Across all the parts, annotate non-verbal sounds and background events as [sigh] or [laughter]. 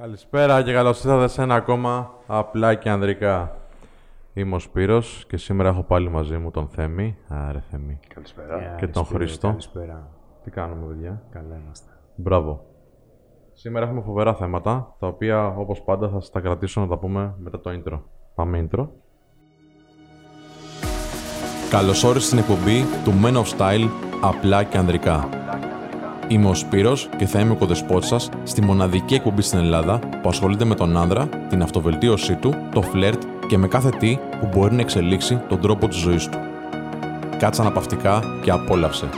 Καλησπέρα και καλώς ήρθατε σε ένα ακόμα απλά και ανδρικά. Είμαι ο Σπύρος και σήμερα έχω πάλι μαζί μου τον Θέμη. Άρε Θέμη. Καλησπέρα. Και τον Σπύρο, Χρήστο. Καλησπέρα. Τι κάνουμε παιδιά; Καλά είμαστε. Μπράβο. Σήμερα έχουμε φοβερά θέματα, τα οποία όπως πάντα θα σας τα κρατήσω να τα πούμε μετά το intro. Πάμε intro. Καλώς όρισες στην εκπομπή του Men of Style απλά και ανδρικά. Είμαι ο Σπύρος και θα είμαι ο κοδεσπότης σας στη μοναδική εκπομπή στην Ελλάδα που ασχολείται με τον άνδρα, την αυτοβελτίωσή του, το φλερτ και με κάθε τι που μπορεί να εξελίξει τον τρόπο της ζωής του. Κάτσε αναπαυτικά και απόλαυσε.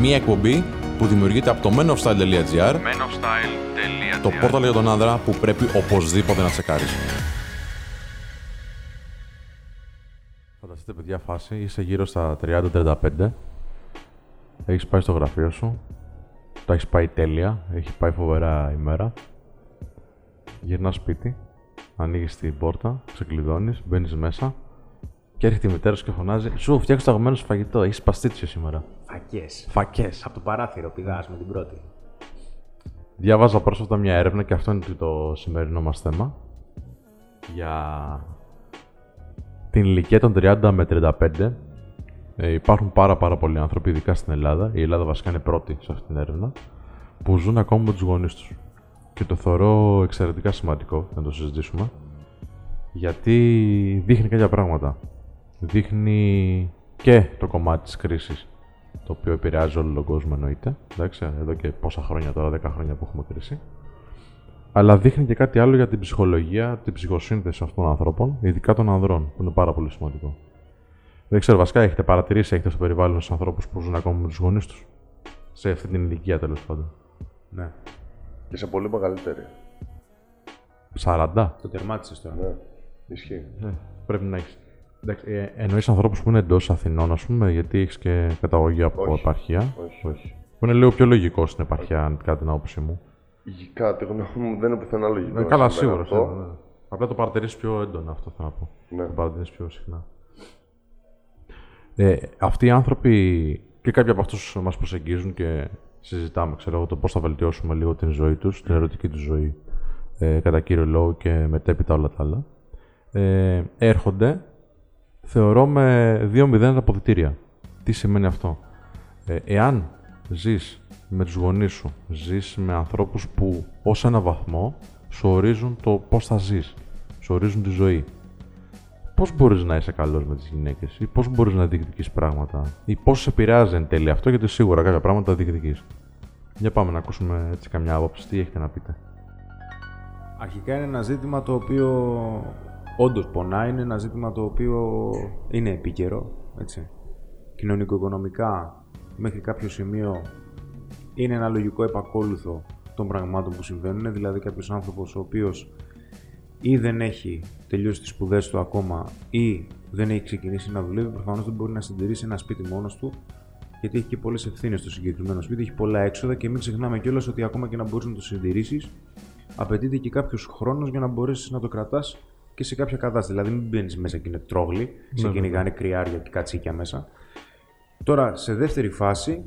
Μία εκπομπή που δημιουργείται από το menofstyle.gr το πόρταλ για τον άνδρα που πρέπει οπωσδήποτε να τσεκάρεις. Φανταστείτε παιδιά φάση, είσαι γύρω στα 30-35 Έχεις πάει στο γραφείο σου Το έχεις πάει τέλεια, έχει πάει φοβερά ημέρα Γυρνάς σπίτι Ανοίγεις την πόρτα, ξεκλειδώνεις, μπαίνεις μέσα και έρχεται η μητέρα σου και φωνάζει Σου φτιάξω το αγαπημένο σου φαγητό, έχεις παστίτσιο σήμερα. Φακές. Φακές. Από το παράθυρο πηδάς με την πρώτη. Διάβαζα πρόσφατα μια έρευνα και αυτό είναι το σημερινό μας θέμα για την ηλικία των 30 με 35 ε, υπάρχουν πάρα πάρα πολλοί άνθρωποι, ειδικά στην Ελλάδα, η Ελλάδα βασικά είναι πρώτη σε αυτή την έρευνα, που ζουν ακόμα με τους γονείς τους. Και το θεωρώ εξαιρετικά σημαντικό να το συζητήσουμε, γιατί δείχνει κάποια πράγματα. Δείχνει και το κομμάτι της κρίσης το οποίο επηρεάζει όλο τον κόσμο εννοείται. Εντάξει, εδώ και πόσα χρόνια τώρα, 10 χρόνια που έχουμε κρίση. Αλλά δείχνει και κάτι άλλο για την ψυχολογία, την ψυχοσύνθεση αυτών των ανθρώπων, ειδικά των ανδρών, που είναι πάρα πολύ σημαντικό. Δεν ξέρω, βασικά έχετε παρατηρήσει, έχετε στο περιβάλλον του ανθρώπους που ζουν ακόμα με τους γονείς τους; Σε αυτή την ηλικία τέλος πάντων. Ναι. Και σε πολύ μεγαλύτερη. 40. Το τερμάτισες τώρα. Ναι. Ισχύει. Ε, πρέπει να έχεις. Ε, Εννοείς ανθρώπους που είναι εντός Αθηνών, ας πούμε, γιατί έχεις και καταγωγή από Όχι. επαρχία; Όχι. Που είναι λίγο πιο λογικό στην επαρχία, αν κατά την άποψή μου. Η- Κατά τη γνώμη μου δεν είναι πουθενά λογικό. Ε, να καλά, συμβαίνει σίγουρα. αυτό. σίγουρα, ναι. Απλά το παρατηρείς πιο έντονα, αυτό θέλω να πω. Ναι. Το παρατηρείς πιο συχνά. Ε, αυτοί οι άνθρωποι και κάποιοι από αυτούς μας προσεγγίζουν και συζητάμε, ξέρω εγώ, το πώς θα βελτιώσουμε λίγο την ζωή τους, την ερωτική τους ζωή, ε, κατά κύριο λόγο και μετέπειτα όλα τα άλλα, ε, έρχονται, θεωρώ, με 2-0 αποδητήρια. Τι σημαίνει αυτό; Ε, εάν ζεις με τους γονείς σου, ζεις με ανθρώπους που ως ένα βαθμό σου ορίζουν το πώς θα ζεις, σου ορίζουν τη ζωή. Πώς μπορείς να είσαι καλός με τις γυναίκες ή πώς μπορείς να διεκδικείς πράγματα ή πώς σε επηρεάζει εν τέλει αυτό γιατί σίγουρα κάποια πράγματα τα διεκδικείς. Για πάμε να ακούσουμε έτσι καμιά άποψη. Τι έχετε να πείτε. Αρχικά είναι ένα ζήτημα το οποίο όντως πονά, είναι ένα ζήτημα το οποίο είναι επίκαιρο. Έτσι. Κοινωνικο-οικονομικά μέχρι κάποιο σημείο είναι ένα λογικό επακόλουθο των πραγμάτων που συμβαίνουν. Δηλαδή κάποιος άνθρωπος ο οποίος ή δεν έχει τελειώσει τις σπουδές του ακόμα ή δεν έχει ξεκινήσει να δουλεύει, προφανώς δεν μπορεί να συντηρήσει ένα σπίτι μόνος του, γιατί έχει και πολλές ευθύνες στο συγκεκριμένο σπίτι, έχει πολλά έξοδα και μην ξεχνάμε κιόλας ότι ακόμα και να μπορείς να το συντηρήσεις, απαιτείται και κάποιος χρόνος για να μπορέσεις να το κρατάς και σε κάποια κατάσταση. Δηλαδή, μην μπαίνεις μέσα και είναι τρόγλοι, σε Ναι, κυνηγάνε κρυάρια και κατσίκια μέσα. Τώρα, σε δεύτερη φάση,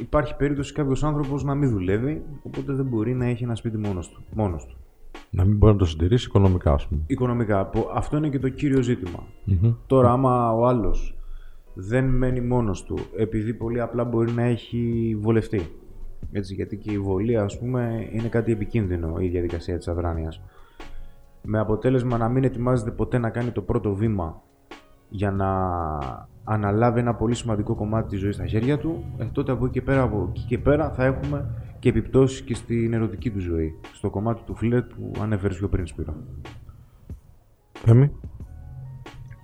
υπάρχει περίπτωση κάποιος άνθρωπος να μην δουλεύει, οπότε δεν μπορεί να έχει ένα σπίτι μόνος του. Μόνος του. Να μην μπορεί να το συντηρήσει οικονομικά, ας πούμε. Οικονομικά. που Αυτό είναι και το κύριο ζήτημα. Τώρα, άμα ο άλλος δεν μένει μόνος του, επειδή πολύ απλά μπορεί να έχει βολευτεί. Έτσι, γιατί και η βολή, ας πούμε, είναι κάτι επικίνδυνο η διαδικασία της αδράνειας. Με αποτέλεσμα να μην ετοιμάζεται ποτέ να κάνει το πρώτο βήμα για να αναλάβει ένα πολύ σημαντικό κομμάτι της ζωής στα χέρια του, ε, τότε από εκεί και πέρα, από εκεί και πέρα θα έχουμε και επιπτώσεις και στην ερωτική του ζωή, στο κομμάτι του φλερτ που ανέφερες πιο πριν Σπύρο. Θέμη.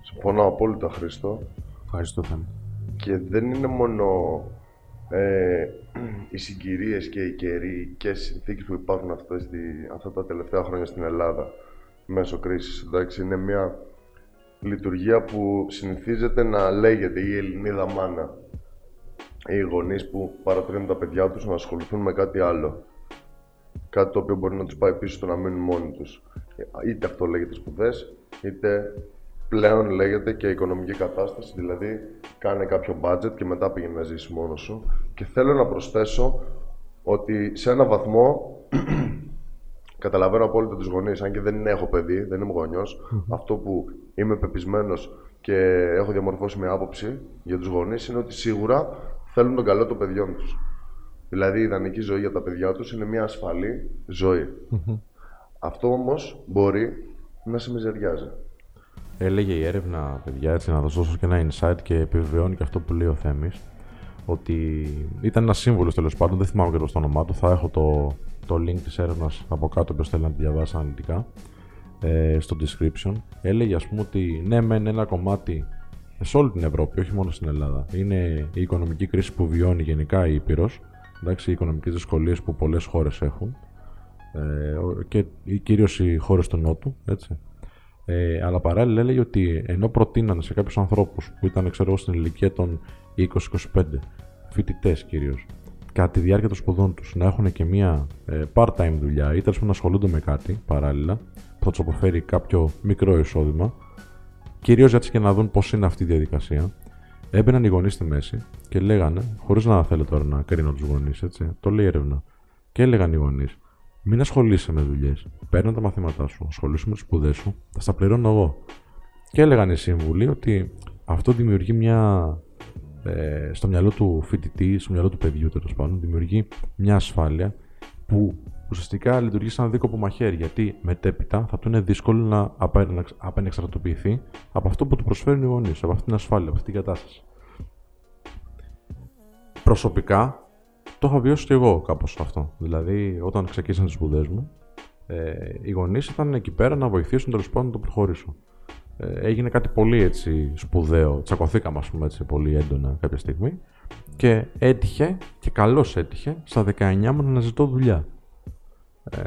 Συμφωνώ απόλυτα, Χρήστο. Ευχαριστώ Θέμη. Και δεν είναι μόνο ε, οι συγκυρίες και οι καιροί και οι συνθήκες που υπάρχουν αυτές τη, αυτά τα τελευταία χρόνια στην Ελλάδα μέσω κρίσης. Εντάξει, είναι μια λειτουργία που συνηθίζεται να λέγεται η Ελληνίδα μάνα. Οι γονείς που παρατρύνουν τα παιδιά τους να ασχοληθούν με κάτι άλλο. Κάτι το οποίο μπορεί να τους πάει πίσω στο να μείνουν μόνοι τους. Είτε αυτό λέγεται σπουδές, είτε πλέον λέγεται και οικονομική κατάσταση, δηλαδή κάνε κάποιο budget και μετά πήγαινε να ζήσεις μόνος σου. Και θέλω να προσθέσω ότι σε ένα βαθμό [clears throat] καταλαβαίνω απόλυτα τους γονείς, αν και δεν έχω παιδί, δεν είμαι γονιός, Αυτό που είμαι πεπισμένος και έχω διαμορφώσει μια άποψη για τους γονείς είναι ότι σίγουρα θέλουν τον καλό των παιδιών τους. Δηλαδή η ιδανική ζωή για τα παιδιά τους είναι μια ασφαλή ζωή. Αυτό όμως μπορεί να σε μιζεριάζει. Έλεγε η έρευνα, παιδιά, έτσι να δώσω και ένα insight και επιβεβαιώνει και αυτό που λέει ο Θέμης. Ότι ήταν ένας σύμβολος τέλος πάντων, δεν θυμάμαι και το όνομά του. Θα έχω το, το link της έρευνας από κάτω, όποιος θέλει να τη διαβάσει αναλυτικά ε, στο description. Έλεγε, ας πούμε, ότι ναι, μεν ένα κομμάτι σε όλη την Ευρώπη, όχι μόνο στην Ελλάδα, είναι η οικονομική κρίση που βιώνει γενικά η Ήπειρος. Εντάξει, οι οικονομικές δυσκολίες που πολλές χώρες έχουν ε, και κυρίως οι χώρες του Νότου. Έτσι. Ε, αλλά παράλληλα έλεγε ότι ενώ προτείνανε σε κάποιους ανθρώπους που ήταν ξέρω, στην ηλικία των 20-25, φοιτητές κυρίως, κατά τη διάρκεια των σπουδών τους να έχουν και μια ε, part-time δουλειά ή τέλος να ασχολούνται με κάτι παράλληλα που θα τους αποφέρει κάποιο μικρό εισόδημα, κυρίως έτσι και να δουν πώς είναι αυτή η διαδικασία, έμπαιναν οι γονείς στη μέση και λέγανε, χωρίς να θέλω τώρα να κρίνω τους γονείς, το λέει έρευνα, και έλεγαν οι γονείς, μην ασχολείσαι με δουλειές. Παίρνω τα μαθήματά σου, ασχολήσου με τις σπουδές σου, θα στα πληρώνω εγώ. Και έλεγαν οι σύμβουλοι ότι αυτό δημιουργεί μια. Ε, στο μυαλό του φοιτητή, στο μυαλό του παιδιού τέλος πάντων, δημιουργεί μια ασφάλεια που ουσιαστικά λειτουργεί σαν δίκοπο μαχαίρι. Γιατί μετέπειτα θα του είναι δύσκολο να απενεξαρτοποιηθεί από αυτό που του προσφέρουν οι γονείς, από αυτή την ασφάλεια, από αυτή την κατάσταση. Προσωπικά, το είχα βιώσει και εγώ κάπως αυτό. Δηλαδή, όταν ξεκίνησαν τις σπουδές μου, ε, οι γονείς ήταν εκεί πέρα να βοηθήσουν τέλος πάντων να το προχωρήσω. Ε, έγινε κάτι πολύ έτσι σπουδαίο. Τσακωθήκαμε, ας πούμε, έτσι πολύ έντονα κάποια στιγμή. Και έτυχε, και καλώς έτυχε, στα 19 μου να αναζητώ δουλειά. Ε,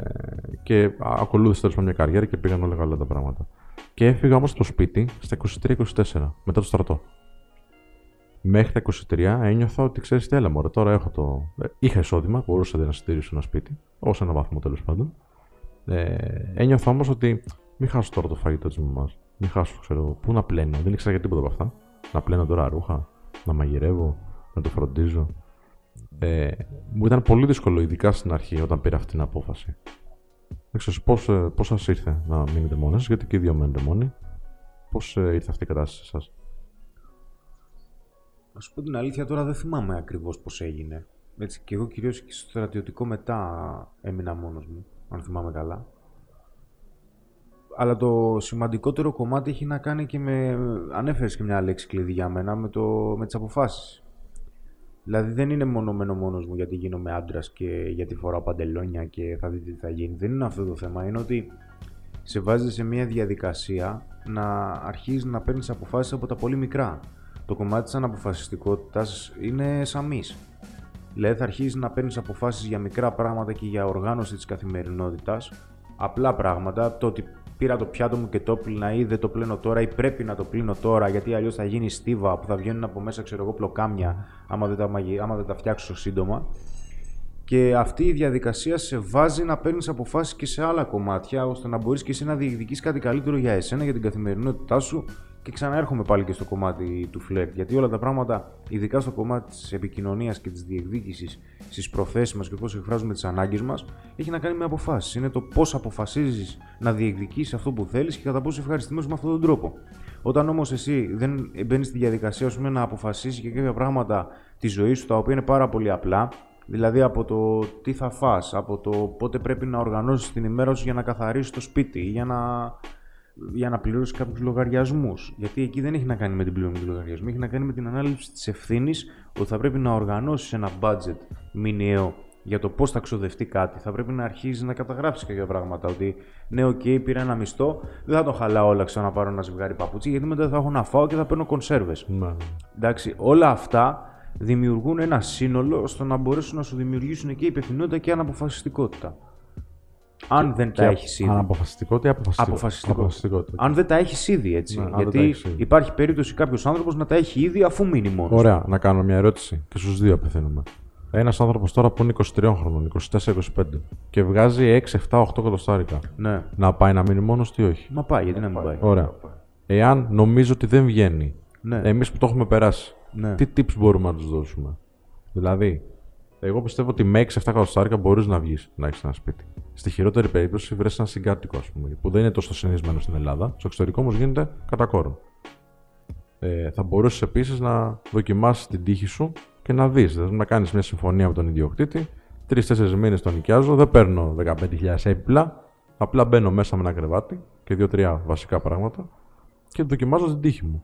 και ακολούθησα τέλος μια καριέρα και πήγαν όλα καλά τα πράγματα. Και έφυγα όμως στο σπίτι στα 23-24, μετά το στρατό μέχρι τα 23 ένιωθα ότι ξέρεις τι, έλα μωρέ, τώρα έχω το. Ε, είχα εισόδημα, μπορούσα να στηρίσω ένα σπίτι, ως ένα βαθμό τέλος πάντων. Ε, ένιωθα όμως ότι μην χάσω τώρα το φαγητό της μαμάς. Μην χάσω, ξέρω, πού να πλένω. Δεν ήξερα για τίποτα από αυτά. Να πλένω τώρα ρούχα, να μαγειρεύω, να το φροντίζω. Ε, μου ήταν πολύ δύσκολο, ειδικά στην αρχή, όταν πήρα αυτή την απόφαση. Δεν ξέρω πώς ε, πώς σας ήρθε να μείνετε μόνοι σας, γιατί και οι δύο μένετε μόνοι. Πώς ε, ήρθε αυτή η κατάσταση σε εσάς; Να σου πω την αλήθεια, τώρα δεν θυμάμαι ακριβώς πώς έγινε. Έτσι, και εγώ κυρίως και στο στρατιωτικό μετά έμεινα μόνος μου, αν θυμάμαι καλά. Αλλά το σημαντικότερο κομμάτι έχει να κάνει και με. Ανέφερες και μια λέξη κλειδί για μένα με, το... με τις αποφάσεις. Δηλαδή δεν είναι μόνο μένω μόνος μου γιατί γίνομαι άντρας και γιατί φοράω παντελόνια και θα δείτε τι θα γίνει. Δεν είναι αυτό το θέμα. Είναι ότι σε βάζεις σε μια διαδικασία να αρχίζεις να παίρνεις αποφάσεις από τα πολύ μικρά το κομμάτι της αναποφασιστικότητας είναι σαμί. Δηλαδή θα αρχίσει να παίρνεις αποφάσεις για μικρά πράγματα και για οργάνωση της καθημερινότητας. Απλά πράγματα. Το ότι πήρα το πιάτο μου και το πλήνα ή δεν το πλένω τώρα ή πρέπει να το πλύνω τώρα γιατί αλλιώς θα γίνει στίβα που θα βγαίνουν από μέσα ξέρω εγώ πλοκάμια άμα δεν τα, άμα δεν τα φτιάξω σύντομα. Και αυτή η διαδικασία σε βάζει να παίρνεις αποφάσεις και σε άλλα κομμάτια, ώστε να μπορείς και εσύ να διεκδικείς κάτι καλύτερο για εσένα, για την καθημερινότητά σου και ξαναέρχομαι πάλι και στο κομμάτι του φλερτ. Γιατί όλα τα πράγματα, ειδικά στο κομμάτι της επικοινωνίας και της διεκδίκησης στις προθέσεις μας και πώς εκφράζουμε τις ανάγκες μας, έχει να κάνει με αποφάσεις. Είναι το πώς αποφασίζεις να διεκδικήσει αυτό που θέλεις και κατά πόσο ευχαριστημένος με αυτόν τον τρόπο. Όταν όμως εσύ δεν μπαίνεις στη διαδικασία σου να αποφασίσεις για κάποια πράγματα της ζωής σου, τα οποία είναι πάρα πολύ απλά, Δηλαδή από το τι θα φας, από το πότε πρέπει να οργανώσεις την ημέρα σου για να καθαρίσεις το σπίτι ή για να για να πληρώσεις κάποιους λογαριασμούς. Γιατί εκεί δεν έχει να κάνει με την πληρωμή του λογαριασμού, έχει να κάνει με την ανάληψη της ευθύνης ότι θα πρέπει να οργανώσεις ένα budget μηνιαίο για το πώς θα ξοδευτεί κάτι. Θα πρέπει να αρχίζεις να καταγράψει κάποια πράγματα. Ότι ναι, OK, okay, πήρα ένα μισθό, δεν θα το χαλάω όλα ξανά να πάρω ένα ζευγάρι παπούτσια, γιατί μετά θα έχω να φάω και θα παίρνω κονσέρβες. Ναι. Εντάξει, όλα αυτά δημιουργούν ένα σύνολο ώστε να μπορέσουν να σου δημιουργήσουν και υπευθυνότητα και αναποφασιστικότητα. Αν δεν τα έχεις ήδη. Αναποφασιστικότητα ή αποφασιστικότητα; Αν δεν τα έχεις ήδη, έτσι. Ναι, Γιατί υπάρχει περίπτωση κάποιος άνθρωπος να τα έχει ήδη αφού μείνει μόνος. Ωραία, να κάνω μια ερώτηση και στους δύο απευθύνομαι. Ένας άνθρωπος τώρα που είναι 23 χρονών, 24-25 και βγάζει 6, 7, 8 κοντοστάρικα. Ναι. Να πάει να μείνει μόνος ή όχι; Μα πάει, γιατί να μην πάει. Ωραία. Εάν νομίζω ότι δεν βγαίνει, ναι. εμείς που το έχουμε περάσει, ναι. τι tips μπορούμε να τους δώσουμε; Δηλαδή, Εγώ πιστεύω ότι με 6-7 εκατοστάρικα μπορείς να βγεις να έχεις ένα σπίτι. Στη χειρότερη περίπτωση βρει ένα συγκάτοικο, ας πούμε, που δεν είναι τόσο συνηθισμένο στην Ελλάδα. Στο εξωτερικό όμως γίνεται κατά κόρο. Ε, θα μπορούσες επίσης να δοκιμάσεις την τύχη σου και να δεις. Δηλαδή να κάνεις μια συμφωνία με τον ιδιοκτήτη. Τρει-τέσσερι μήνες τον νοικιάζω, δεν παίρνω 15.000 έπιπλα. Απλά μπαίνω μέσα με ένα κρεβάτι και δύο-τρία βασικά πράγματα και δοκιμάζω την τύχη μου.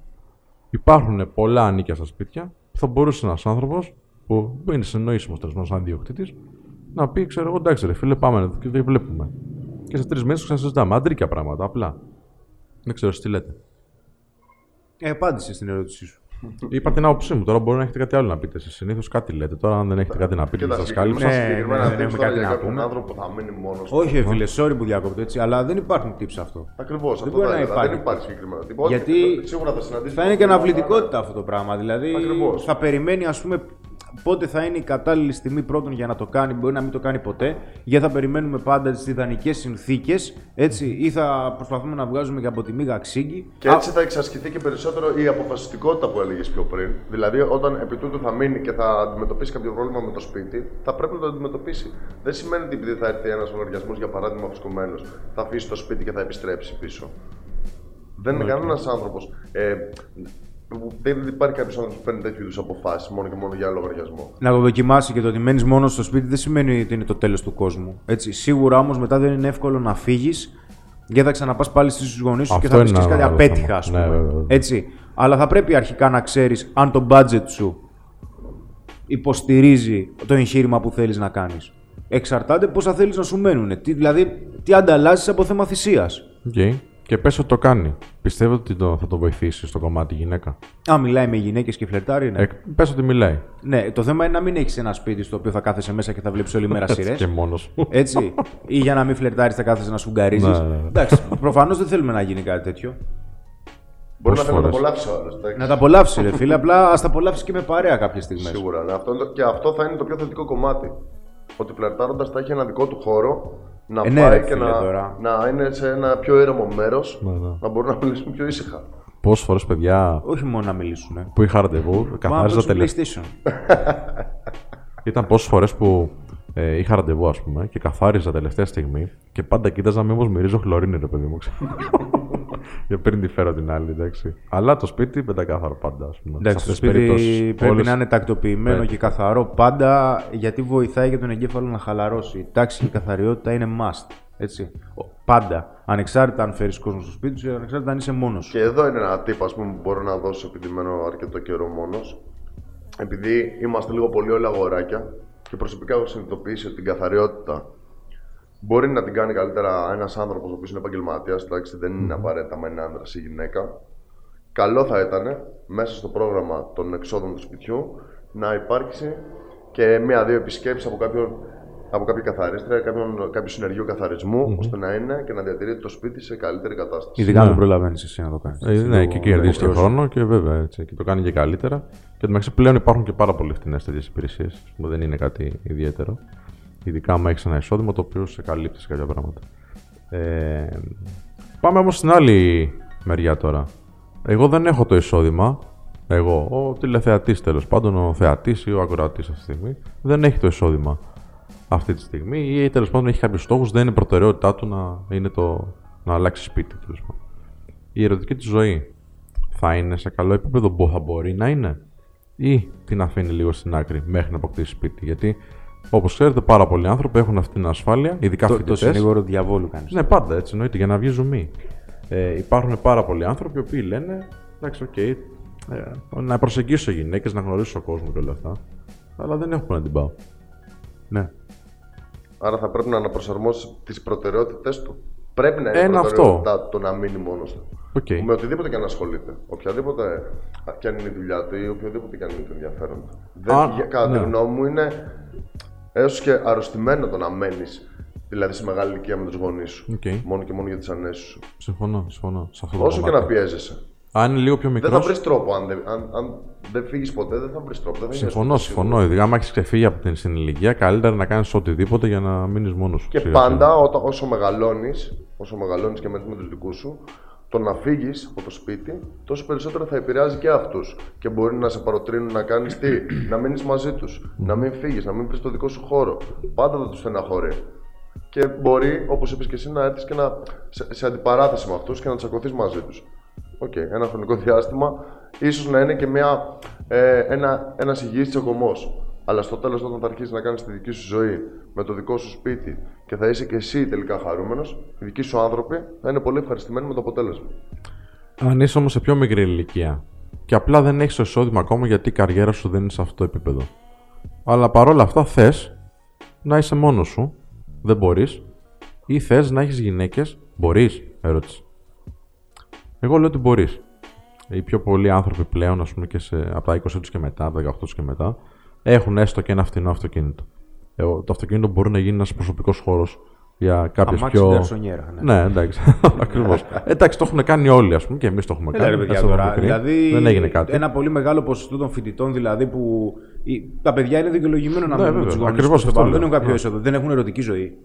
Υπάρχουν πολλά ανίκια στα σπίτια που θα μπορούσε ένας άνθρωπος που είναι συνεννοήσιμο τέλο πάντων σαν ιδιοκτήτης να πει: Ξέρω εγώ, εντάξει, ρε φίλε, πάμε και δεν βλέπουμε. Και σε τρεις μέρε ξανασυζητάμε. Αντρίκια πράγματα, απλά. Δεν ξέρω τι λέτε. Ε, απάντησε στην ερώτησή σου. Είπα την άποψή μου. Τώρα μπορεί να έχετε κάτι άλλο να πείτε. Συνήθως κάτι λέτε. Τώρα, αν δεν έχετε κάτι να πείτε, σας κάλυψα. Ναι, συγκεκριμένα ναι, δεν tips έχουμε τώρα κάτι για να κάποιον πούμε. άνθρωπο που θα μείνει μόνος του. Όχι, ρε φίλε, sorry που διακόπτω έτσι, αλλά δεν υπάρχουν tips αυτό. Ακριβώς. Αυτό μπορεί θα να έλεγα. υπάρχει. Δεν υπάρχει συγκεκριμένο τίποτα. Γιατί σίγουρα θα συναντήσει. Θα είναι και αναβλητικότητα αυτό το πράγμα. Δηλαδή Ακριβώς. θα περιμένει, ας πούμε, πότε θα είναι η κατάλληλη στιγμή πρώτον για να το κάνει. Μπορεί να μην το κάνει ποτέ. Γιατί θα περιμένουμε πάντα τις ιδανικές συνθήκες. Έτσι, ή θα προσπαθούμε να βγάζουμε και από τη μίγα ξύγκη. Και έτσι θα εξασκηθεί και περισσότερο η αποφασιστικότητα που έλεγες πιο πριν. Δηλαδή, όταν επί τούτου θα μείνει και θα αντιμετωπίσει κάποιο πρόβλημα με το σπίτι, θα πρέπει να το αντιμετωπίσει. Δεν σημαίνει ότι επειδή θα έρθει ένας λογαριασμός, για παράδειγμα, φουσκωμένο, θα αφήσει το σπίτι και θα επιστρέψει πίσω. Δεν είναι κανένας άνθρωπος. Ε, δεν υπάρχει κάποιος άνθρωπο που παίρνει τέτοιου είδους αποφάσεις μόνο και μόνο για λογαριασμό. Να το δοκιμάσει και το ότι μένεις μόνος στο σπίτι δεν σημαίνει ότι είναι το τέλος του κόσμου. Έτσι. Σίγουρα όμως μετά δεν είναι εύκολο να φύγεις γιατί θα ξαναπάς πάλι στου γονείς σου και Αυτό θα πει είναι και κάτι ένα άλλο απέτυχα, ας θέμα. πούμε. Ναι, βέβαια, βέβαια. Έτσι. Αλλά θα πρέπει αρχικά να ξέρεις αν το budget σου υποστηρίζει το εγχείρημα που θέλεις να κάνεις. Εξαρτάται πόσα θέλεις να σου μένουν. Τι, δηλαδή, τι ανταλλάσσεις από θέμα θυσίας. Okay. Και πες ότι το κάνει. Πιστεύω ότι το, θα το βοηθήσει στο κομμάτι γυναίκα. Αν μιλάει με γυναίκες και φλερτάρει, ναι. Ε, πες ότι μιλάει. Ναι, το θέμα είναι να μην έχεις ένα σπίτι στο οποίο θα κάθεσαι μέσα και θα βλέπεις όλη μέρα σειρές. και μόνος σου. Έτσι. ή για να μην φλερτάρεις, θα κάθεσαι να σφουγγαρίζει. Ναι, ναι, ναι. Εντάξει, προφανώς δεν θέλουμε να γίνει κάτι τέτοιο. Μπορεί να Πόσες θέλει να το φορές; απολαύσει ο άλλος. Να τα απολαύσει, ρε φίλε. Απλά ας τα απολαύσεις και με παρέα κάποιες στιγμές. Σίγουρα. Ναι. Αυτό είναι το- και αυτό θα είναι το πιο θετικό κομμάτι. Ότι φλερτάροντας θα έχει ένα δικό του χώρο να Ε, ναι, πάει ρε και φίλε, να, τώρα. να είναι σε ένα πιο ήρεμο μέρος, Ναι, ναι. να μπορούν να μιλήσουν πιο ήσυχα. Πόσες φορές, παιδιά, Όχι μόνο να μιλήσουν. Ε. που είχα ραντεβού, Μα καθάριζα από το τελευταία. PlayStation. [laughs] Ήταν πόσες φορές που ε, είχα ραντεβού, ας πούμε, και καθάριζα τελευταία στιγμή και πάντα κοίταζα μήπως μυρίζω χλωρίνη, ρε παιδί μου. Ξέρω. Για πριν τη φέρω την άλλη, εντάξει. Αλλά το σπίτι πεντακάθαρο πάντα, ας πούμε. Εντάξει, Σε το αυτές τις σπίτι περιπτώσεις, πρέπει όλες- να είναι τακτοποιημένο Ναι. και καθαρό πάντα γιατί βοηθάει για τον εγκέφαλο να χαλαρώσει. Η τάξη και η καθαριότητα είναι must. Έτσι. Ο- Πάντα. Ανεξάρτητα αν φέρεις κόσμο στο σπίτι σου, ανεξάρτητα αν είσαι μόνος σου. Και εδώ είναι ένα τύπο ας πούμε, που μπορώ να δώσω επειδή μένω αρκετό καιρό μόνος. Επειδή είμαστε λίγο πολύ όλα αγοράκια και προσωπικά έχω συνειδητοποιήσει ότι την καθαριότητα μπορεί να την κάνει καλύτερα ένας άνθρωπος ο οποίος είναι επαγγελματίας. Εντάξει, δεν είναι απαραίτητα με είναι άντρα ή γυναίκα. Καλό θα ήταν μέσα στο πρόγραμμα των εξόδων του σπιτιού να υπάρξει και μία-δύο επισκέψεις από κάποιον από κάποια καθαρίστρια, κάποιον, κάποιο συνεργείο καθαρισμού, ώστε να είναι και να διατηρείται το σπίτι σε καλύτερη κατάσταση. Ειδικά Ναι. αν δεν προλαβαίνεις εσύ να το κάνεις. Ε, ναι, και κερδίζεις και χρόνο και βέβαια έτσι. Και το κάνει και καλύτερα. Και το μεταξύ πλέον υπάρχουν και πάρα πολύ φθηνέ τέτοιες υπηρεσίες. Δεν είναι κάτι ιδιαίτερο. Ειδικά άμα έχεις ένα εισόδημα το οποίο σε καλύπτει σε κάποια πράγματα. Ε, πάμε όμως στην άλλη μεριά τώρα. Εγώ δεν έχω το εισόδημα. Εγώ, ο τηλεθεατής τέλος πάντων, ο θεατής ή ο ακροατής αυτή τη στιγμή, δεν έχει το εισόδημα αυτή τη στιγμή ή τέλος πάντων έχει κάποιους στόχους, δεν είναι προτεραιότητά του να, είναι το, να αλλάξει σπίτι τέλος πάντων η ερωτική της ζωή θα είναι σε καλό επίπεδο που θα μπορεί να είναι ή την αφήνει λίγο στην άκρη μέχρι να αποκτήσει σπίτι. Γιατί όπως ξέρετε, πάρα πολλοί άνθρωποι έχουν αυτή την ασφάλεια, ειδικά Το, το φοιτητές. συνήγορο διαβόλου κάνεις. Ναι, πάντα έτσι εννοείται, για να βγει ζουμί. Ε, υπάρχουν πάρα πολλοί άνθρωποι οι οποίοι λένε εντάξει, οκ, ε, να προσεγγίσω γυναίκες, να γνωρίσω κόσμο και όλα αυτά. Αλλά δεν έχω που να την πάω. Ναι. Άρα θα πρέπει να αναπροσαρμόσεις τις προτεραιότητές του. Πρέπει να είναι Ένα προτεραιότητά του το να μείνει μόνος του. Οκ. Με οτιδήποτε και αν ασχολείται. Οποιαδήποτε και αν είναι η δουλειά του ή οποιοδήποτε και αν είναι το ενδιαφέρον του. Δεν, Α, για- κατά ναι. τη γνώμη μου είναι έως και αρρωστημένο το να μένεις δηλαδή σε μεγάλη ηλικία με τους γονείς σου. Οκ. Μόνο και μόνο για τις ανέσεις σου. Συμφωνώ, συμφωνώ. Σε αυτό το Όσο και κομμάτι. να πιέζεσαι. Αν είναι λίγο πιο Δεν μικρός. θα βρεις τρόπο. Αν δεν, αν, αν δεν φύγεις ποτέ, δεν θα βρεις τρόπο. Δεν θα γίνεις Συμφωνώ, ποτέ συμφωνώ. Ειδικά άμα έχεις ξεφύγει από την στην ηλικία, καλύτερα να κάνεις οτιδήποτε για να μείνεις μόνος σου. Και σιγά πάντα όταν, όσο μεγαλώνεις, όσο μεγαλώνεις και μένεις με τους δικούς σου, το να φύγεις από το σπίτι, τόσο περισσότερο θα επηρεάζει και αυτούς. Και μπορεί να σε παροτρύνουν να κάνεις τι, [clears throat] να μείνεις μαζί τους, να μην φύγεις, να μην βρεις το δικό σου χώρο. Πάντα θα τους στεναχωρεί. Και μπορεί, όπως είπες και εσύ, να έρθεις και να, σε, σε αντιπαράθεση με αυτούς και να τσακωθείς μαζί τους. OK, okay, ένα χρονικό διάστημα, ίσως να είναι και μια, ε, ένα ένας υγιής τσακωμός. Αλλά στο τέλος, όταν θα αρχίσεις να κάνεις τη δική σου ζωή με το δικό σου σπίτι και θα είσαι και εσύ τελικά χαρούμενος, οι δικοί σου άνθρωποι θα είναι πολύ ευχαριστημένοι με το αποτέλεσμα. Αν είσαι όμως σε πιο μικρή ηλικία και απλά δεν έχεις το εισόδημα ακόμα γιατί η καριέρα σου δεν είναι σε αυτό το επίπεδο. Αλλά παρόλα αυτά θες να είσαι μόνος σου, δεν μπορείς, ή θες να έχεις γυναίκες, μπορείς, ερώτηση. Εγώ λέω ότι μπορείς. Οι πιο πολλοί άνθρωποι πλέον, ας πούμε, και σε, από τα 20 τους και μετά, από τα 18 τους και μετά, έχουν έστω και ένα φθηνό αυτοκίνητο. Ε, το αυτοκίνητο μπορεί να γίνει ένας προσωπικός χώρος για κάποιες πιο. ναι. ναι, εντάξει. [laughs] Ακριβώς. εντάξει, το έχουν κάνει όλοι, ας πούμε, και εμείς το έχουμε κάνει. Ρε, τώρα, δηλαδή, δεν έγινε κάτι. Ένα πολύ μεγάλο ποσοστό των φοιτητών, δηλαδή που. Τα παιδιά είναι δικαιολογημένο να ναι, μένουν με τους γονείς Δεν έχουν κάποιο έσοδο, δεν έχουν ερωτική ζωή.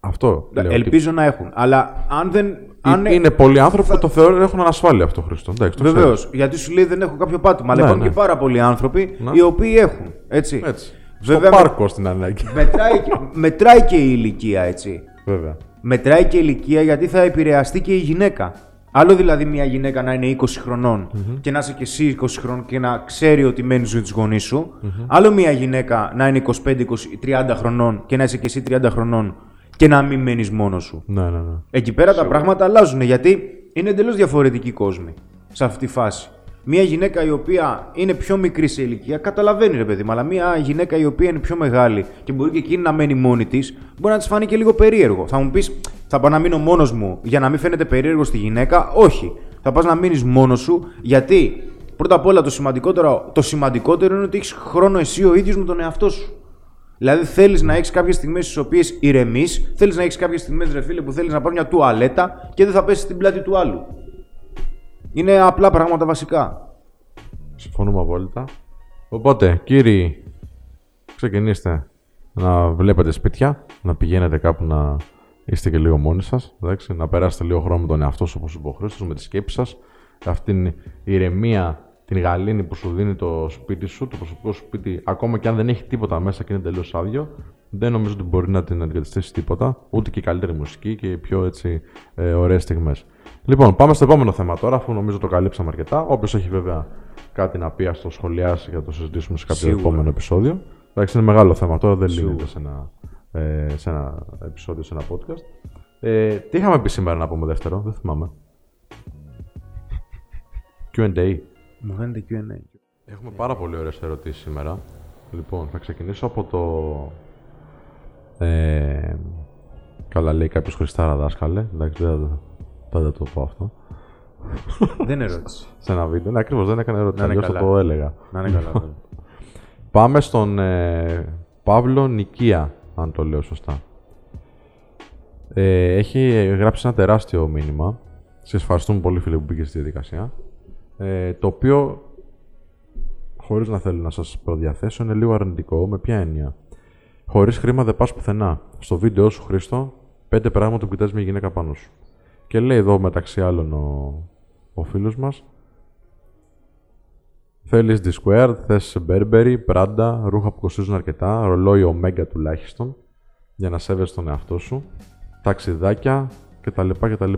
Αυτό. Ελπίζω να έχουν. Αλλά αν δεν. Αν... Είναι πολλοί άνθρωποι που το θεωρούν έχουν ανασφάλεια αυτό, Χρήστο. Βεβαίως. Γιατί σου λέει δεν έχω κάποιο πάτημα. Αλλά ναι, υπάρχουν ναι. και πάρα πολλοί άνθρωποι ναι. οι οποίοι έχουν. Έτσι. έτσι. Βέβαια, Στο πάρκο στην ανάγκη. Μετράει, μετράει και η ηλικία, έτσι. Βέβαια. Μετράει και η ηλικία γιατί θα επηρεαστεί και η γυναίκα. Άλλο δηλαδή μια γυναίκα να είναι 20 χρονων και να είσαι και εσύ 20 χρονών και να ξέρει ότι μένει με του γονεί σου. Άλλο μια γυναίκα να είναι 25-30 χρονών και να είσαι και εσύ 30 χρονών και να μην μένεις μόνος σου. Ναι, ναι, ναι. Εκεί πέρα τα πράγματα αλλάζουν γιατί είναι εντελώς διαφορετικοί κόσμοι σε αυτή τη φάση. Μια γυναίκα η οποία είναι πιο μικρή σε ηλικία, καταλαβαίνει ρε παιδί μου, αλλά μια γυναίκα η οποία είναι πιο μεγάλη και μπορεί και εκείνη να μένει μόνη της, μπορεί να της φανεί και λίγο περίεργο. Θα μου πεις, θα πάω να μείνω μόνος μου για να μην φαίνεται περίεργο στη γυναίκα; Όχι. Θα πας να μείνεις μόνος σου γιατί πρώτα απ' όλα το σημαντικότερο, το σημαντικότερο είναι ότι έχεις χρόνο εσύ ο ίδιος με τον εαυτό σου. Δηλαδή θέλεις να έχεις κάποιες στιγμές στις οποίες ηρεμείς, θέλεις να έχεις κάποιες στιγμές, ρε φίλε, που θέλεις να πάρεις μια τουαλέτα και δεν θα πέσεις στην πλάτη του άλλου. Είναι απλά πράγματα βασικά. Συμφωνούμε απόλυτα. Οπότε, κύριοι, ξεκινήστε να βλέπετε σπίτια, να πηγαίνετε κάπου να είστε και λίγο μόνοι σας, να περάσετε λίγο χρόνο με τον εαυτό σας, όπως είπε ο Χρήστος, με τη σκέψη σας. Αυτήν την ηρεμία την γαλήνη που σου δίνει το σπίτι σου, το προσωπικό σου σπίτι, ακόμα και αν δεν έχει τίποτα μέσα και είναι τελείως άδειο, δεν νομίζω ότι μπορεί να την αντικαταστήσεις τίποτα, ούτε και η καλύτερη μουσική και οι πιο έτσι ε, ωραίες στιγμές. Λοιπόν, πάμε στο επόμενο θέμα τώρα, αφού νομίζω το καλύψαμε αρκετά. Όποιος έχει βέβαια κάτι να πει, ας το σχολιάσει για να το συζητήσουμε σε κάποιο Σίγουρα. επόμενο επεισόδιο. Εντάξει, είναι μεγάλο θέμα τώρα, δεν λύνεται σε ένα, ε, σε ένα επεισόδιο, σε ένα podcast. Ε, τι είχαμε πει σήμερα να πούμε δεύτερο, δεν θυμάμαι. QA. Μου φαίνεται Q&A. Έχουμε πάρα πολύ ωραίες ερωτήσεις σήμερα. Λοιπόν, θα ξεκινήσω από το... Ε, καλά λέει κάποιος Χριστάρα δάσκαλε. Εντάξει, δεν θα το πω αυτό. δεν είναι ερώτηση. [laughs] Σε ένα βίντεο. Ναι, ακριβώς δεν έκανε ερώτηση. Να θα το έλεγα. Να είναι καλά. [laughs] Πάμε στον ε, Παύλο Νικία, αν το λέω σωστά. Ε, έχει γράψει ένα τεράστιο μήνυμα. Σα ευχαριστούμε πολύ, φίλε, που μπήκες στη διαδικασία. Ε, το οποίο, χωρίς να θέλω να σας προδιαθέσω, είναι λίγο αρνητικό. Με ποια έννοια. Χωρίς χρήμα δεν πας πουθενά. Στο βίντεο σου, Χρήστο, πέντε πράγματα που κοιτάζει μια γυναίκα πάνω σου. Και λέει εδώ μεταξύ άλλων ο, ο φίλος μας, Θέλεις D-Squared, θες Burberry, Prada, ρούχα που κοστίζουν αρκετά, ρολόι Omega τουλάχιστον, για να σέβεσαι τον εαυτό σου, ταξιδάκια κτλ. κτλ.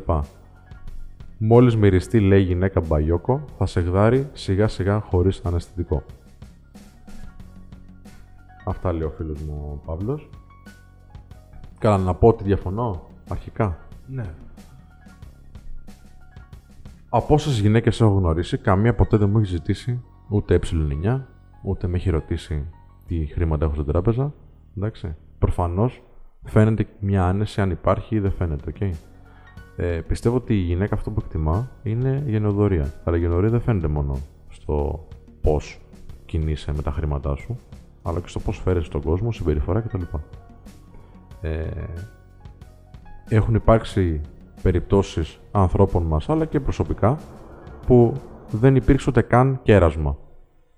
Μόλις μυριστεί λέει γυναίκα μπαγιόκο, θα σε γδάρει σιγά σιγά χωρίς αναισθητικό. Αυτά λέει ο φίλος μου ο Παύλος. Καλά, να πω ότι διαφωνώ, αρχικά. Ναι. Από όσες γυναίκες έχω γνωρίσει, καμία ποτέ δεν μου έχει ζητήσει ούτε ε9, ούτε με έχει ρωτήσει τι χρήματα έχω στην τράπεζα. Εντάξει. Προφανώς φαίνεται μια άνεση αν υπάρχει ή δεν φαίνεται, ok. Ε, πιστεύω ότι η γυναίκα αυτό που εκτιμά είναι γενοδορία. Αλλά η γενοδορία δεν φαίνεται μόνο στο πώς κινείσαι με τα χρήματά σου, αλλά και στο πώς φέρεσαι στον κόσμο, συμπεριφορά κτλ. Ε, έχουν υπάρξει περιπτώσεις ανθρώπων μας, αλλά και προσωπικά, που δεν υπήρξε ούτε καν κέρασμα.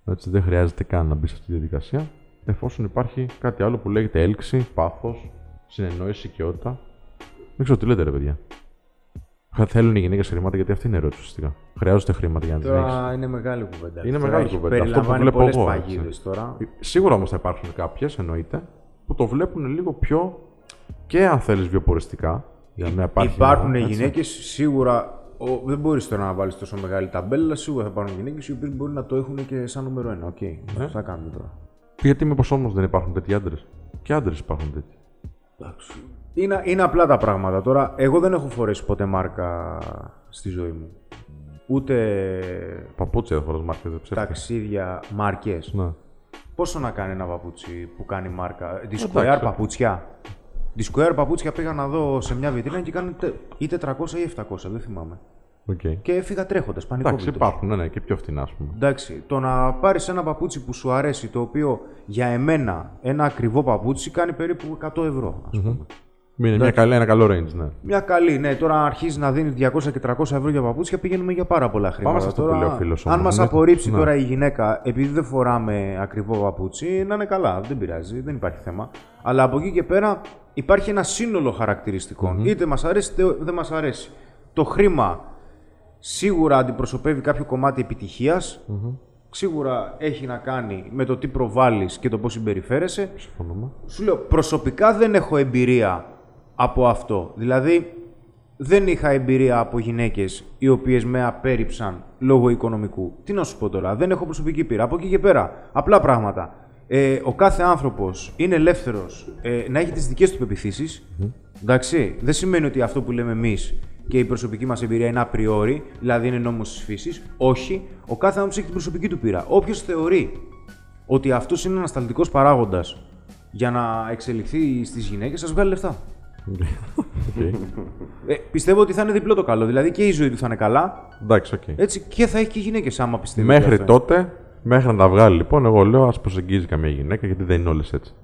Έτσι, δεν χρειάζεται καν να μπεις σε αυτή τη διαδικασία, εφόσον υπάρχει κάτι άλλο που λέγεται έλξη, πάθος, συνεννόηση, οικειότητα. Δεν ξέρω τι λέτε ρε παιδιά. Χα- Θέλουν οι γυναίκες χρήματα γιατί αυτή είναι η ερώτηση ουσιαστικά. Χρειάζονται χρήματα για να τις έχει. Τώρα είναι μεγάλη κουβέντα. Είναι Τώρα μεγάλη έχει- κουβέντα. Αυτό που Περιλαμβάνει βλέπω πολλές εγώ, παγίδες έτσι. τώρα. Σίγουρα όμως θα υπάρξουν κάποιες, εννοείται, που το βλέπουν λίγο πιο και αν θέλεις βιοποριστικά. Για να υπάρχει Υπάρχουν μια- έτσι. γυναίκες σίγουρα. Ο, δεν μπορείς τώρα να βάλεις τόσο μεγάλη ταμπέλα, αλλά σίγουρα θα υπάρχουν γυναίκες οι οποίες μπορεί να το έχουν και σαν νούμερο ένα. Οκ, Ναι. θα κάνουμε τώρα. Γιατί μήπως όμως δεν υπάρχουν τέτοιοι άντρες; Και άντρες υπάρχουν τέτοιοι. Είναι, είναι απλά τα πράγματα. Τώρα, εγώ δεν έχω φορέσει ποτέ μάρκα στη ζωή μου. Ούτε Παπούτσια φορά μάρκες δεν ψεύτικα. ταξίδια, μάρκες. Ναι. Πόσο να κάνει ένα παπούτσι που κάνει μάρκα; Εντάξει. Dsquared παπούτσια. Dsquared παπούτσια πήγα να δω σε μια βιτρίνα και κάνουν τε- ή 400 ή 700, δεν θυμάμαι. Οκ. Και έφυγα τρέχοντας, πανικό. Εντάξει, υπάρχουν, ναι, ναι, και πιο φθηνά, ας πούμε. Εντάξει, το να πάρεις ένα παπούτσι που σου αρέσει, το οποίο για εμένα ένα ακριβό παπούτσι κάνει περίπου 100 ευρώ, ας πούμε. Είναι μια καλή, ένα καλό range, ναι. Μια καλή, ναι. Τώρα αν αρχίζει να δίνει 200 και 300 ευρώ για παπούτσια, πηγαίνουμε για πάρα πολλά χρήματα. σε αυτό που τώρα, λέει ο φίλος αν όμως, μας ναι. απορρίψει Ναι. τώρα η γυναίκα επειδή δεν φοράμε ακριβό παπούτσι, να είναι καλά. Δεν πειράζει, δεν υπάρχει θέμα. Αλλά από εκεί και πέρα υπάρχει ένα σύνολο χαρακτηριστικών. Είτε μας αρέσει είτε δεν μας αρέσει. Το χρήμα σίγουρα αντιπροσωπεύει κάποιο κομμάτι επιτυχίας. Σίγουρα έχει να κάνει με το τι προβάλλεις και το πώς συμπεριφέρεσαι. Συμφωνούμε. Σου λέω, προσωπικά δεν έχω εμπειρία από αυτό. Δηλαδή, δεν είχα εμπειρία από γυναίκες οι οποίες με απέρριψαν λόγω οικονομικού. Τι να σου πω τώρα, δεν έχω προσωπική πείρα. Από εκεί και πέρα, απλά πράγματα. Ε, ο κάθε άνθρωπος είναι ελεύθερος ε, να έχει τις δικές του πεπιθήσεις. Εντάξει, δεν σημαίνει ότι αυτό που λέμε εμείς και η προσωπική μας εμπειρία είναι απριόρι, δηλαδή είναι νόμος της φύσης. Όχι, ο κάθε άνθρωπος έχει την προσωπική του πείρα. Όποιος θεωρεί ότι αυτός είναι ένας ανασταλτικός παράγοντας για να εξελιχθεί στις γυναίκες, ας βγάλει λεφτά. Οκ. Ε, πιστεύω ότι θα είναι διπλό το καλό. Δηλαδή και η ζωή του θα είναι καλά, Εντάξει, οκ. έτσι και θα έχει και γυναίκες άμα πιστεύει. Μέχρι ότι αυτό τότε, μέχρι να τα βγάλει λοιπόν, εγώ λέω ας προσεγγίζει καμία γυναίκα γιατί δεν είναι όλες έτσι.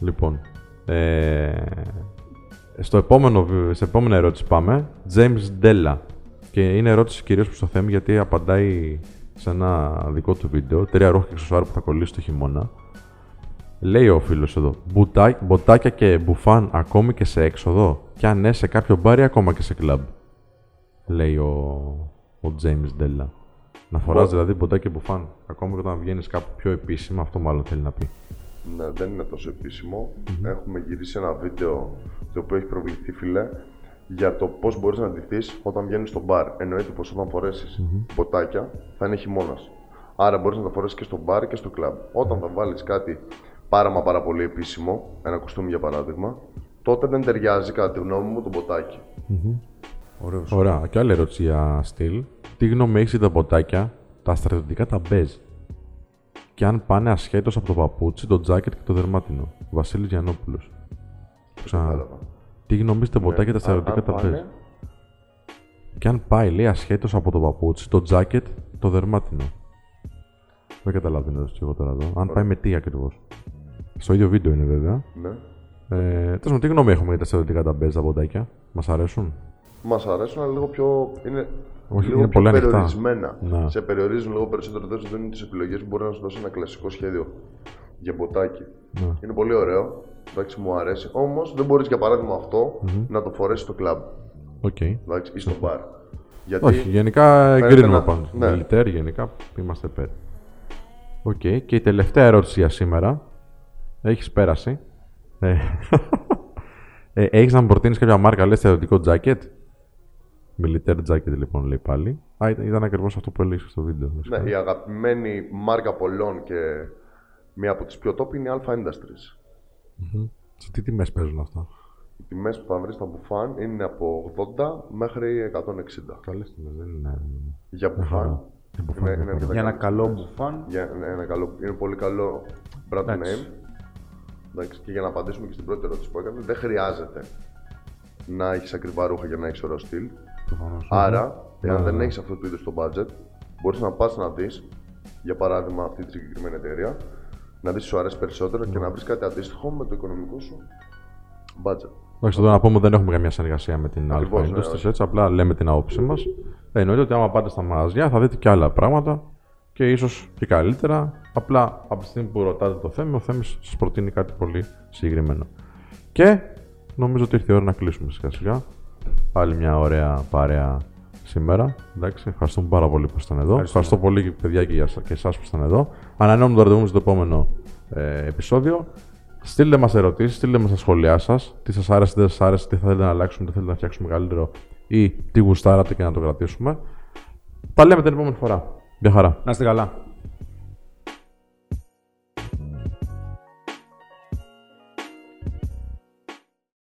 Λοιπόν. Ε, στο επόμενο, βι- σε επόμενη ερώτηση πάμε. James Della. Και είναι ερώτηση κυρίως προς το θέμα γιατί απαντάει σε ένα δικό του βίντεο. Τρία ρούχα και αξεσουάρ που θα κολλήσει το χειμώνα. Λέει ο φίλος εδώ. «Μπουτά- Μποτάκια και μπουφάν ακόμη και σε έξοδο. Και αν ναι, σε κάποιο μπάρ ή ακόμα και σε κλαμπ. Λέει ο, ο James Della. Να φοράς δηλαδή μποτάκια και μπουφάν. Ακόμα και όταν βγαίνεις κάπου πιο επίσημα, αυτό μάλλον θέλει να πει. Ναι, δεν είναι τόσο επίσημο. Έχουμε γυρίσει ένα βίντεο το οποίο έχει προβληθεί, φιλέ, για το πώς μπορείς να ντυθεί όταν βγαίνεις στο μπαρ. Εννοείται πως όταν φορέσεις ποτάκια θα είναι χειμώνας. Άρα μπορείς να τα φορέσεις και στο μπαρ και στο κλαμπ. Όταν θα βάλεις κάτι πάρα μα πάρα πολύ επίσημο, ένα κουστούμι για παράδειγμα, τότε δεν ταιριάζει κατά τη γνώμη μου το ποτάκι. Ωραίος. Ωραία. Και άλλη ερώτηση για στυλ. Τι γνώμη έχεις για τα μποτάκια, τα στρατιωτικά τα μπέζ. Και αν πάνε ασχέτως από το παπούτσι, το τζάκετ και το δερμάτινο. Βασίλης Γιαννόπουλος. Κατάλαβα. Τι γνώμη έχεις για τα μποτάκια, τα Αν- στρατιωτικά αν τα πάνε, μπέζ. Και αν πάει, λέει, ασχέτως από το παπούτσι, το τζάκετ, το δερμάτινο. Δεν καταλαβαίνω την ερώτηση εγώ τώρα εδώ. Αν πάει με τι ακριβώς; Στο ίδιο βίντεο είναι βέβαια. Ναι. Ε, Τέλος πάντων, τι γνώμη έχουμε για τα στρατιωτικά τα μπέζ, τα μποτάκια. Μας αρέσουν; Μας αρέσουν, αλλά λίγο πιο. Είναι, Όχι, λίγο είναι πιο πολύ ανοιχτά. περιορισμένα. Ναι. Σε περιορίζουν λίγο περισσότερο, δεν σου δίνουν τις επιλογές που μπορεί να σου δώσει ένα κλασικό σχέδιο για μποτάκι. Ναι. Είναι πολύ ωραίο. Εντάξει, μου αρέσει. Όμως δεν μπορείς για παράδειγμα αυτό να το φορέσεις στο κλαμπ. Οκ. Εντάξει, ή στο μπαρ. Γιατί Όχι, γενικά Φαίνεται εγκρίνουμε να- πάνω. ναι. Military, γενικά είμαστε υπέρ. Οκ, και η τελευταία ερώτηση για σήμερα. Έχεις πέρασει. Ε, [laughs] ε, Έχεις να μου προτείνεις κάποια μάρκα, λες θεωρητικό τζάκετ; Military jacket λοιπόν λέει πάλι. Α, ήταν, ήταν ακριβώς αυτό που έλεγες στο βίντεο. ναι, η αγαπημένη μάρκα πολλών και μία από τις πιο top είναι η Alpha Industries. Σε τι τιμές παίζουν αυτά; Οι τιμές που θα βρεις στα μπουφάν είναι από 80 μέχρι 160. Καλές τιμές, δεν είναι. Για μπουφάν. Για μπουφάν, Είναι- για είναι μπουφάν. αρκετά Για ένα καλές καλό τιμές. μπουφάν. Για ένα, ένα καλό, είναι πολύ καλό brand Εντάξει. name. Εντάξει, και για να απαντήσουμε και στην πρώτη ερώτηση που έκανες, δεν χρειάζεται να έχεις ακριβά ρούχα για να έχεις ωραίο στυλ. Προφανώς. Άρα, εάν Ναι, δεν ναι. έχεις αυτό το είδος το budget, μπορείς να πας να δεις, για παράδειγμα, αυτή τη συγκεκριμένη εταιρεία, να δεις τι σου αρέσει περισσότερο και να βρεις κάτι αντίστοιχο με το οικονομικό σου budget. Εντάξει, εδώ να πούμε δεν έχουμε καμία συνεργασία με την Alpha Ακριβώς, ναι, Industries, όχι. έτσι, απλά λέμε την άποψή μας. Εννοείται ότι άμα πάτε στα μαγαζιά θα δείτε και άλλα πράγματα και ίσως και καλύτερα. Απλά από τη στιγμή που ρωτάτε το θέμα, ο Θέμης σας προτείνει κάτι πολύ συγκεκριμένο. Και νομίζω ότι ήρθε η ώρα να κλείσουμε σιγά σιγά. Άλλη μια ωραία παρέα σήμερα. Εντάξει, ευχαριστούμε πάρα πολύ που ήσταν εδώ. Ευχαριστώ πολύ και παιδιά και, για, και εσάς που ήσταν εδώ. Ανανεώνουμε το ραντεβού στο επόμενο ε, επεισόδιο. Στείλτε μας ερωτήσεις, στείλτε μας τα σχόλιά σας. Τι σας άρεσε, τι δεν σας άρεσε, τι θα θέλετε να αλλάξουμε, τι θέλετε να φτιάξουμε καλύτερο ή τι γουστάρατε και να το κρατήσουμε. Τα λέμε την επόμενη φορά. Γεια χαρά. Να είστε καλά.